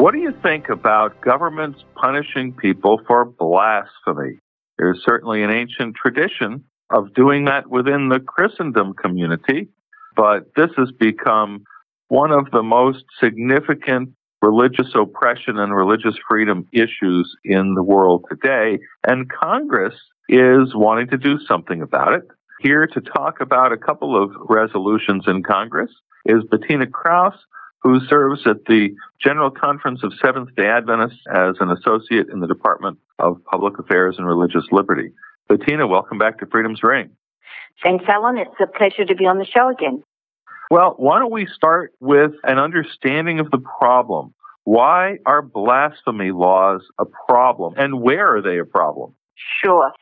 What do you think about governments punishing people for blasphemy? There's certainly an ancient tradition of doing that within the Christendom community, but this has become one of the most significant religious oppression and religious freedom issues in the world today. And Congress is wanting to do something about it. Here to talk about a couple of resolutions in Congress is Bettina Krause, who serves at the General Conference of Seventh day Adventists as an associate in the Department of Public Affairs and Religious Liberty. Bettina, welcome back to Freedom's Ring. Thanks, Alan. It's a pleasure to be on the show again. Well, why don't we start with an understanding of the problem? Why are blasphemy laws a problem, and where are they a problem? Sure.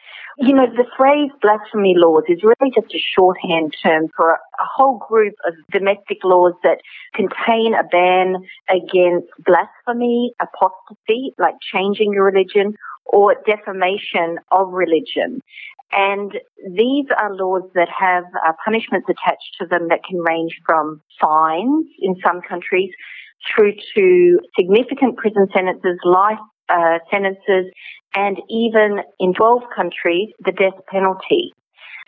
You know, the phrase blasphemy laws is really just a shorthand term for a, whole group of domestic laws that contain a ban against blasphemy, apostasy, like changing your religion, or defamation of religion. And these are laws that have uh, punishments attached to them that can range from fines in some countries through to significant prison sentences, life uh, sentences, and even in 12 countries, the death penalty.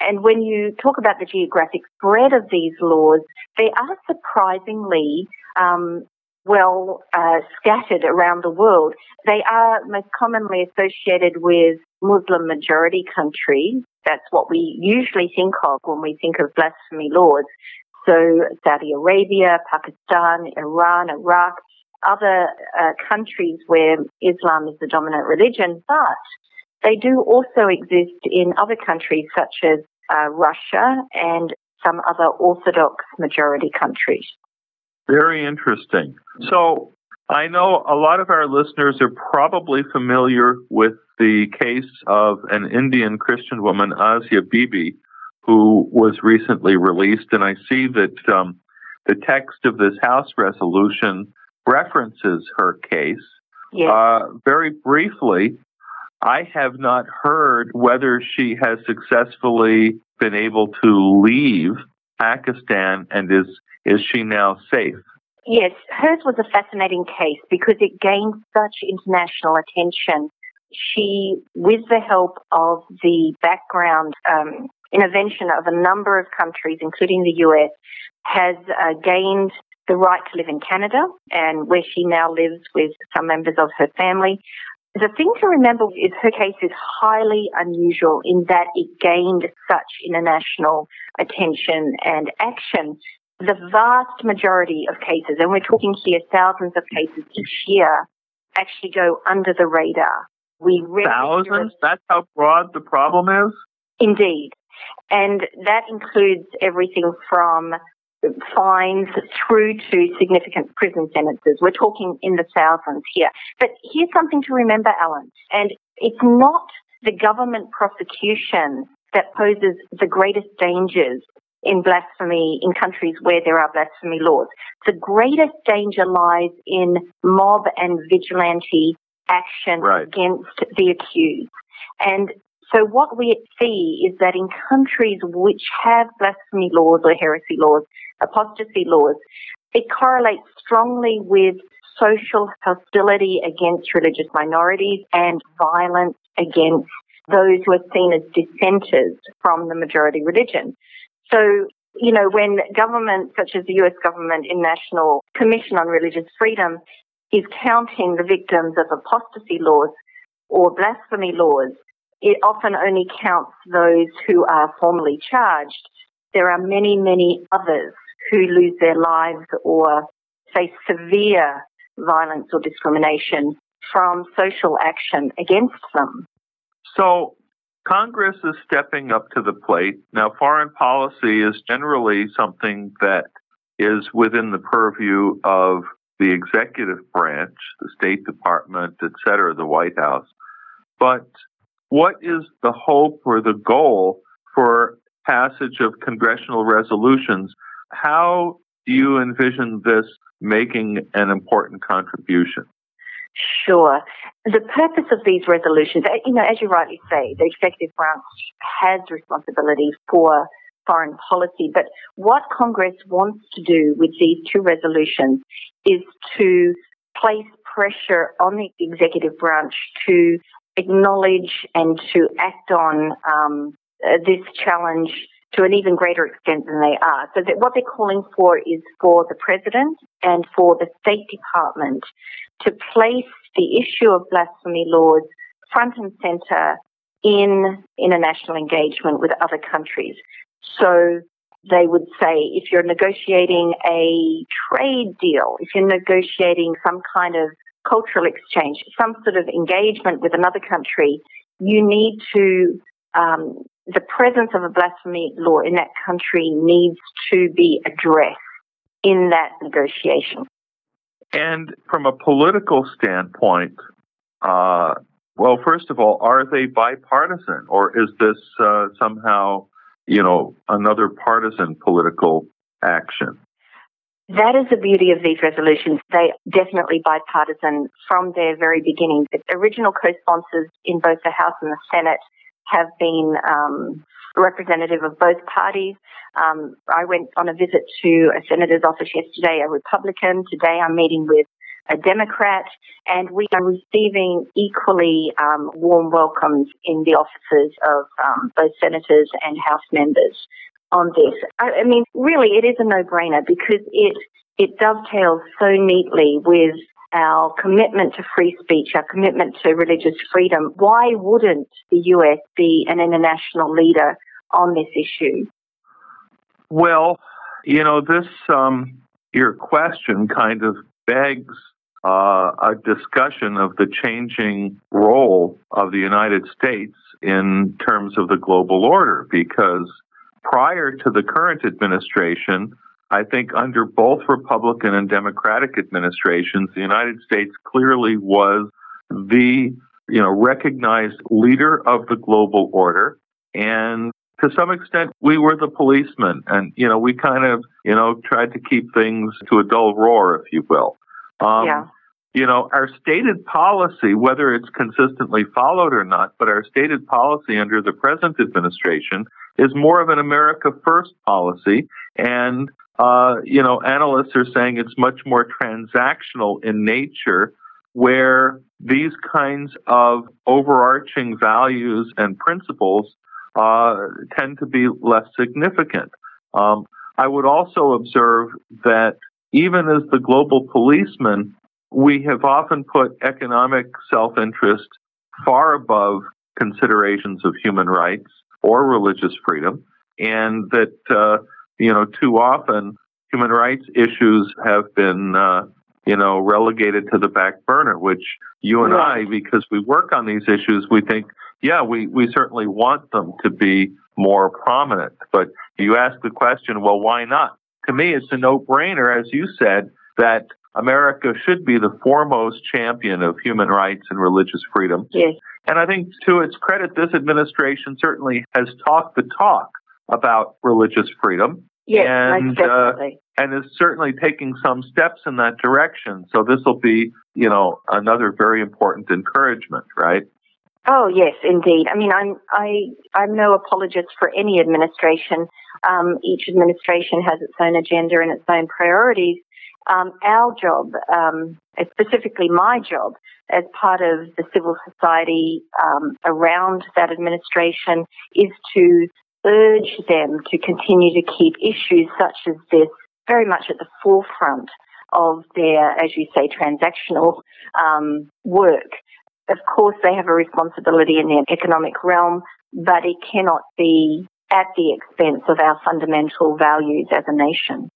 And when you talk about the geographic spread of these laws, they are surprisingly um, well uh, scattered around the world. They are most commonly associated with Muslim majority countries. That's what we usually think of when we think of blasphemy laws. So Saudi Arabia, Pakistan, Iran, Iraq, other uh, countries where Islam is the dominant religion, but they do also exist in other countries such as uh, Russia and some other Orthodox majority countries. Very interesting. So I know a lot of our listeners are probably familiar with the case of an Indian Christian woman, Asia Bibi, who was recently released. And I see that um, the text of this House resolution references her case. Yes. Uh, very briefly, I have not heard whether she has successfully been able to leave Pakistan and is is she now safe? Yes, hers was a fascinating case because it gained such international attention. She, with the help of the background um, intervention of a number of countries, including the US, has uh, gained the right to live in Canada and where she now lives with some members of her family. The thing to remember is her case is highly unusual in that it gained such international attention and action. The vast majority of cases, and we're talking here thousands of cases each year, actually go under the radar. We thousands? That's how broad the problem is? Indeed. And that includes everything from fines through to significant prison sentences. We're talking in the thousands here. But here's something to remember, Alan, and it's not the government prosecution that poses the greatest dangers in blasphemy in countries where there are blasphemy laws. The greatest danger lies in mob and vigilante action right. against the accused. And so what we see is that in countries which have blasphemy laws or heresy laws, apostasy laws, it correlates strongly with social hostility against religious minorities and violence against those who are seen as dissenters from the majority religion. So, you know, when governments such as the US government in National Commission on Religious Freedom is counting the victims of apostasy laws or blasphemy laws, it often only counts those who are formally charged. There are many, many others who lose their lives or face severe violence or discrimination from social action against them. So, Congress is stepping up to the plate. Now, foreign policy is generally something that is within the purview of the executive branch, the State Department, et cetera, the White House. But what is the hope or the goal for passage of congressional resolutions? How do you envision this making an important contribution? Sure. The purpose of these resolutions, you know, as you rightly say, the executive branch has responsibility for foreign policy, but what Congress wants to do with these two resolutions is to place pressure on the executive branch to acknowledge and to act on um, this challenge to an even greater extent than they are. So that what they're calling for is for the president and for the State Department to place the issue of blasphemy laws front and center in international engagement with other countries. So they would say if you're negotiating a trade deal, if you're negotiating some kind of cultural exchange, some sort of engagement with another country, you need to, um, the presence of a blasphemy law in that country needs to be addressed in that negotiation. And from a political standpoint, uh, well, first of all, are they bipartisan or is this uh, somehow, you know, another partisan political action? That is the beauty of these resolutions. They definitely bipartisan from their very beginning. The original co-sponsors in both the House and the Senate have been um, representative of both parties. Um, I went on a visit to a senator's office yesterday, a Republican. Today I'm meeting with a Democrat, and we are receiving equally um, warm welcomes in the offices of um, both senators and House members on this. I, I mean, really, it is a no-brainer because it it dovetails so neatly with our commitment to free speech, our commitment to religious freedom. Why wouldn't the US be an international leader on this issue? Well, you know, this um, your question kind of begs uh, a discussion of the changing role of the United States in terms of the global order, because prior to the current administration, I think under both Republican and Democratic administrations, the United States clearly was the you know recognized leader of the global order. And to some extent we were the policemen. And you know we kind of you know tried to keep things to a dull roar if you will. Um, yeah. you know our stated policy whether it's consistently followed or not but our stated policy under the present administration is more of an america first policy. And uh, you know analysts are saying it's much more transactional in nature where these kinds of overarching values and principles uh, tend to be less significant. Um, I would also observe that even as the global policeman, we have often put economic self interest far above considerations of human rights or religious freedom, and that, uh, you know, too often human rights issues have been, uh, you know, relegated to the back burner, which you and I, because we work on these issues, we think yeah, we, we certainly want them to be more prominent. But you ask the question, well, why not? To me, it's a no brainer, as you said, that America should be the foremost champion of human rights and religious freedom. Yes. And I think to its credit, this administration certainly has talked the talk about religious freedom. Yes, and, uh, and is certainly taking some steps in that direction. So this will be, you know, another very important encouragement, right? Oh yes, indeed. I mean, I'm I I'm no apologist for any administration. Um, each administration has its own agenda and its own priorities. Um, our job, um, specifically my job, as part of the civil society um, around that administration, is to urge them to continue to keep issues such as this very much at the forefront of their, as you say, transactional um, work. Of course, they have a responsibility in the economic realm, but it cannot be at the expense of our fundamental values as a nation.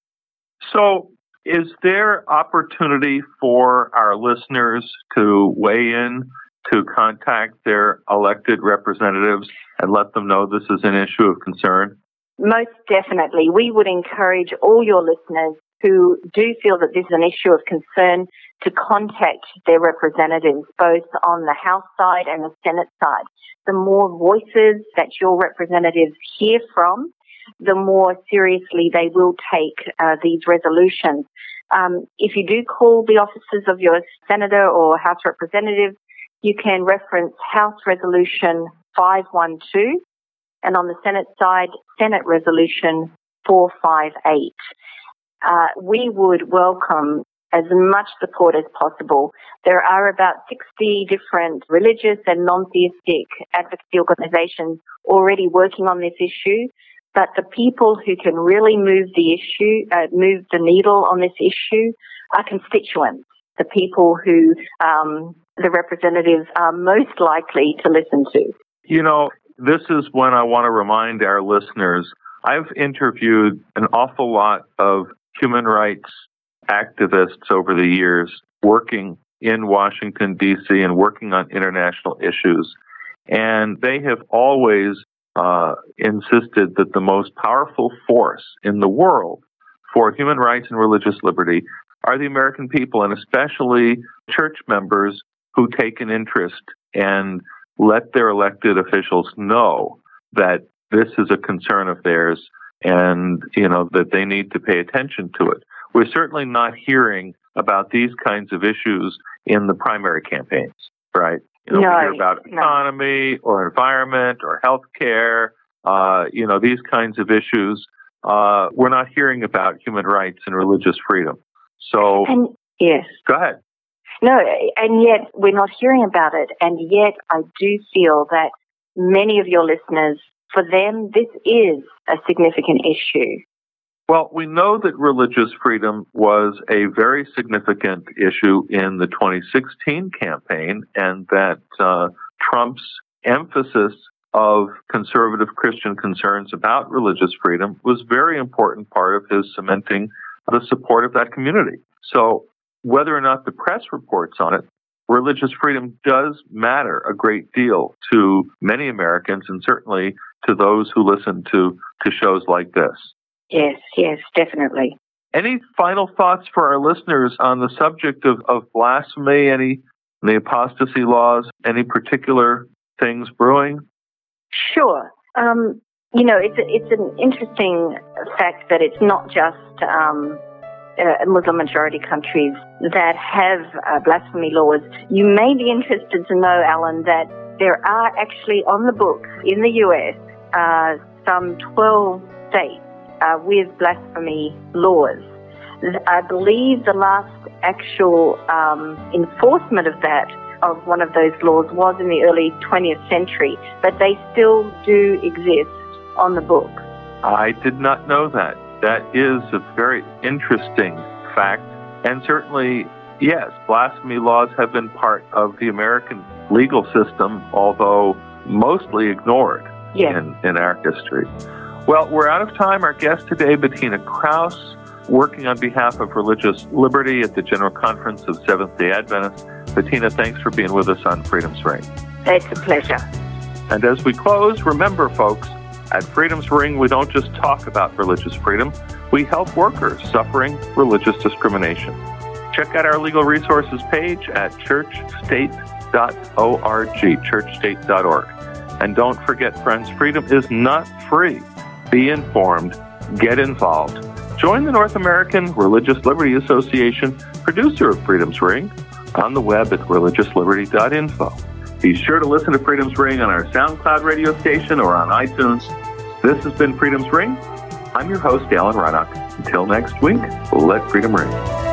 So, is there opportunity for our listeners to weigh in, to contact their elected representatives and let them know this is an issue of concern? Most definitely. We would encourage all your listeners who do feel that this is an issue of concern to contact their representatives, both on the House side and the Senate side. The more voices that your representatives hear from, the more seriously they will take uh, these resolutions. Um, if you do call the offices of your senator or House representative, you can reference House Resolution 512 and on the Senate side, Senate Resolution 458. Uh, we would welcome as much support as possible. There are about 60 different religious and non-theistic advocacy organizations already working on this issue. But the people who can really move the issue, uh, move the needle on this issue, are constituents. The people who um, the representatives are most likely to listen to. You know, this is when I want to remind our listeners. I've interviewed an awful lot of human rights activists over the years working in Washington, D.C., and working on international issues. And they have always uh, insisted that the most powerful force in the world for human rights and religious liberty are the American people, and especially church members who take an interest and let their elected officials know that this is a concern of theirs and you know that they need to pay attention to it. We're certainly not hearing about these kinds of issues in the primary campaigns, right? You know, no, we hear about no. economy or environment or health care, uh, you know, these kinds of issues. Uh, we're not hearing about human rights and religious freedom. So, and, yes. Go ahead. No, and yet we're not hearing about it. And yet I do feel that many of your listeners, for them, this is a significant issue. Well, we know that religious freedom was a very significant issue in the 2016 campaign, and that uh, Trump's emphasis of conservative Christian concerns about religious freedom was a very important part of his cementing the support of that community. So, whether or not the press reports on it, religious freedom does matter a great deal to many Americans and certainly to those who listen to, to shows like this. Yes, yes, definitely. Any final thoughts for our listeners on the subject of, of blasphemy, any the apostasy laws, any particular things brewing? Sure. Um, you know, it's, it's an interesting fact that it's not just um, uh, Muslim majority countries that have uh, blasphemy laws. You may be interested to know, Alan, that there are actually on the books in the US uh, some 12 states uh, with blasphemy laws. I believe the last actual um, enforcement of that, of one of those laws, was in the early 20th century, but they still do exist on the book. I did not know that. That is a very interesting fact. And certainly, yes, blasphemy laws have been part of the American legal system, although mostly ignored yes. in, in our history. Well, we're out of time. Our guest today, Bettina Krause, working on behalf of religious liberty at the General Conference of Seventh day Adventists. Bettina, thanks for being with us on Freedom's Ring. It's a pleasure. And as we close, remember, folks, at Freedom's Ring, we don't just talk about religious freedom, we help workers suffering religious discrimination. Check out our legal resources page at churchstate.org, churchstate.org. And don't forget, friends, freedom is not free. Be informed, get involved. Join the North American Religious Liberty Association, producer of Freedom's Ring, on the web at religiousliberty.info. Be sure to listen to Freedom's Ring on our SoundCloud radio station or on iTunes. This has been Freedom's Ring. I'm your host, Alan Reinach. Until next week, let freedom ring.